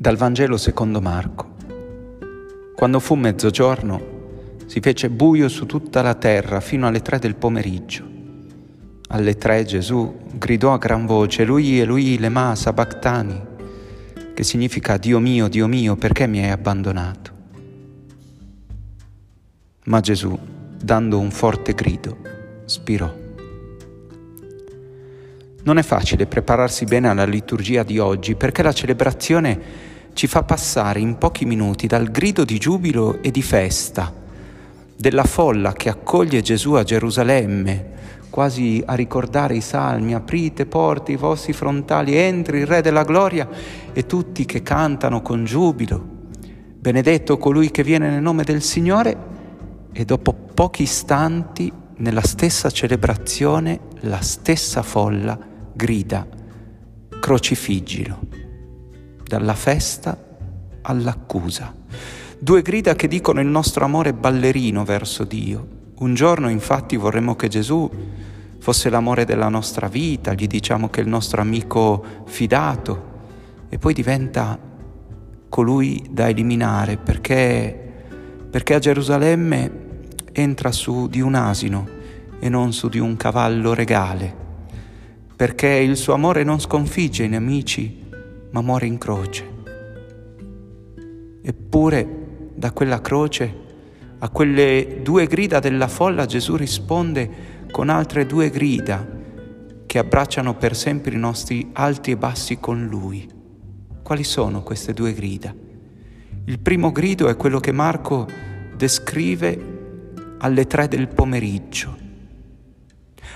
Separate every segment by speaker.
Speaker 1: Dal Vangelo secondo Marco. Quando fu mezzogiorno si fece buio su tutta la terra fino alle tre del pomeriggio. Alle tre Gesù gridò a gran voce, Lui e lui lema sabachthani, che significa Dio mio, Dio mio, perché mi hai abbandonato? Ma Gesù, dando un forte grido, spirò. Non è facile prepararsi bene alla liturgia di oggi perché la celebrazione ci fa passare in pochi minuti dal grido di giubilo e di festa della folla che accoglie Gesù a Gerusalemme, quasi a ricordare i salmi, aprite porte i vostri frontali, entri il Re della Gloria e tutti che cantano con giubilo, benedetto colui che viene nel nome del Signore e dopo pochi istanti nella stessa celebrazione la stessa folla grida crocifiggilo dalla festa all'accusa. Due grida che dicono il nostro amore ballerino verso Dio. Un giorno infatti vorremmo che Gesù fosse l'amore della nostra vita, gli diciamo che è il nostro amico fidato e poi diventa colui da eliminare perché, perché a Gerusalemme entra su di un asino e non su di un cavallo regale, perché il suo amore non sconfigge i nemici, ma muore in croce. Eppure da quella croce, a quelle due grida della folla, Gesù risponde con altre due grida che abbracciano per sempre i nostri alti e bassi con Lui. Quali sono queste due grida? Il primo grido è quello che Marco descrive alle tre del pomeriggio.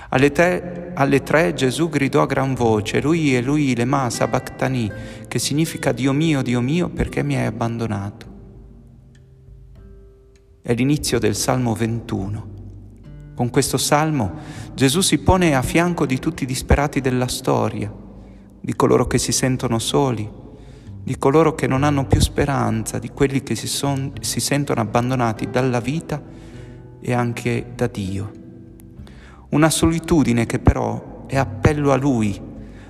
Speaker 1: Alle tre, alle tre, Gesù gridò a gran voce, lui e lui lema sabachthani, che significa Dio mio, Dio mio, perché mi hai abbandonato. È l'inizio del Salmo 21. Con questo salmo Gesù si pone a fianco di tutti i disperati della storia, di coloro che si sentono soli, di coloro che non hanno più speranza, di quelli che si, son, si sentono abbandonati dalla vita e anche da Dio una solitudine che però è appello a Lui,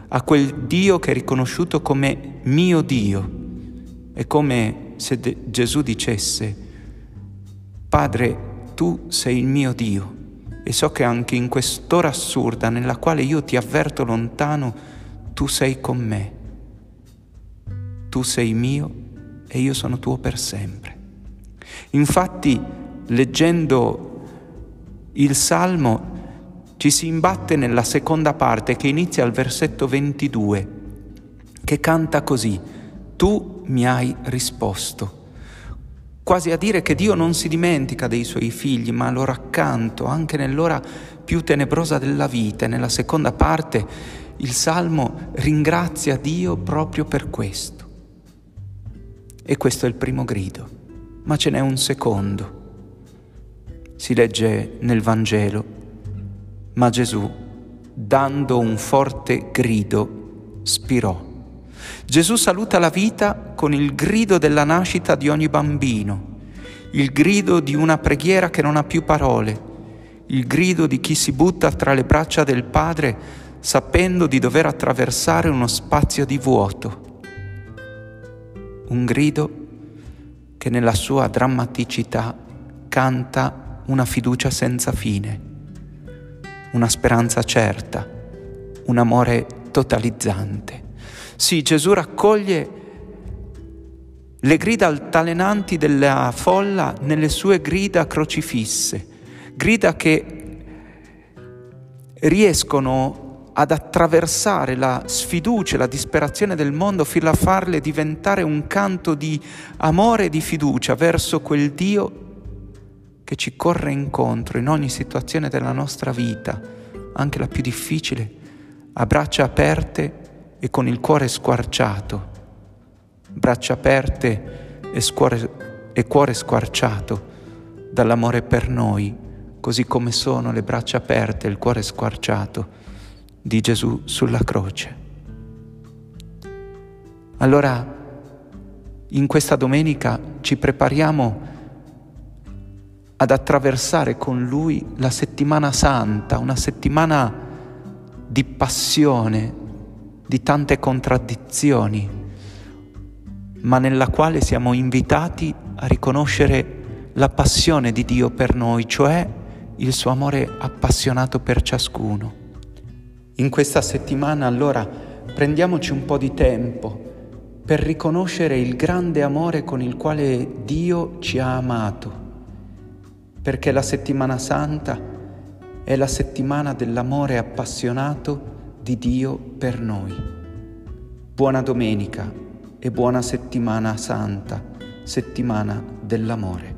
Speaker 1: a quel Dio che è riconosciuto come mio Dio. È come se de- Gesù dicesse, Padre, tu sei il mio Dio e so che anche in quest'ora assurda nella quale io ti avverto lontano, tu sei con me. Tu sei mio e io sono tuo per sempre. Infatti, leggendo il Salmo, ci si imbatte nella seconda parte che inizia al versetto 22, che canta così, tu mi hai risposto. Quasi a dire che Dio non si dimentica dei suoi figli, ma loro accanto, anche nell'ora più tenebrosa della vita. nella seconda parte il Salmo ringrazia Dio proprio per questo. E questo è il primo grido, ma ce n'è un secondo. Si legge nel Vangelo ma Gesù, dando un forte grido, spirò. Gesù saluta la vita con il grido della nascita di ogni bambino, il grido di una preghiera che non ha più parole, il grido di chi si butta tra le braccia del Padre sapendo di dover attraversare uno spazio di vuoto. Un grido che nella sua drammaticità canta una fiducia senza fine una speranza certa, un amore totalizzante. Sì, Gesù raccoglie le grida altalenanti della folla nelle sue grida crocifisse, grida che riescono ad attraversare la sfiducia, la disperazione del mondo fino a farle diventare un canto di amore e di fiducia verso quel Dio che ci corre incontro in ogni situazione della nostra vita, anche la più difficile, a braccia aperte e con il cuore squarciato, braccia aperte e, scuore, e cuore squarciato dall'amore per noi, così come sono le braccia aperte e il cuore squarciato di Gesù sulla croce. Allora, in questa domenica ci prepariamo ad attraversare con lui la settimana santa, una settimana di passione, di tante contraddizioni, ma nella quale siamo invitati a riconoscere la passione di Dio per noi, cioè il suo amore appassionato per ciascuno. In questa settimana allora prendiamoci un po' di tempo per riconoscere il grande amore con il quale Dio ci ha amato, perché la settimana santa è la settimana dell'amore appassionato di Dio per noi. Buona domenica e buona settimana santa, settimana dell'amore.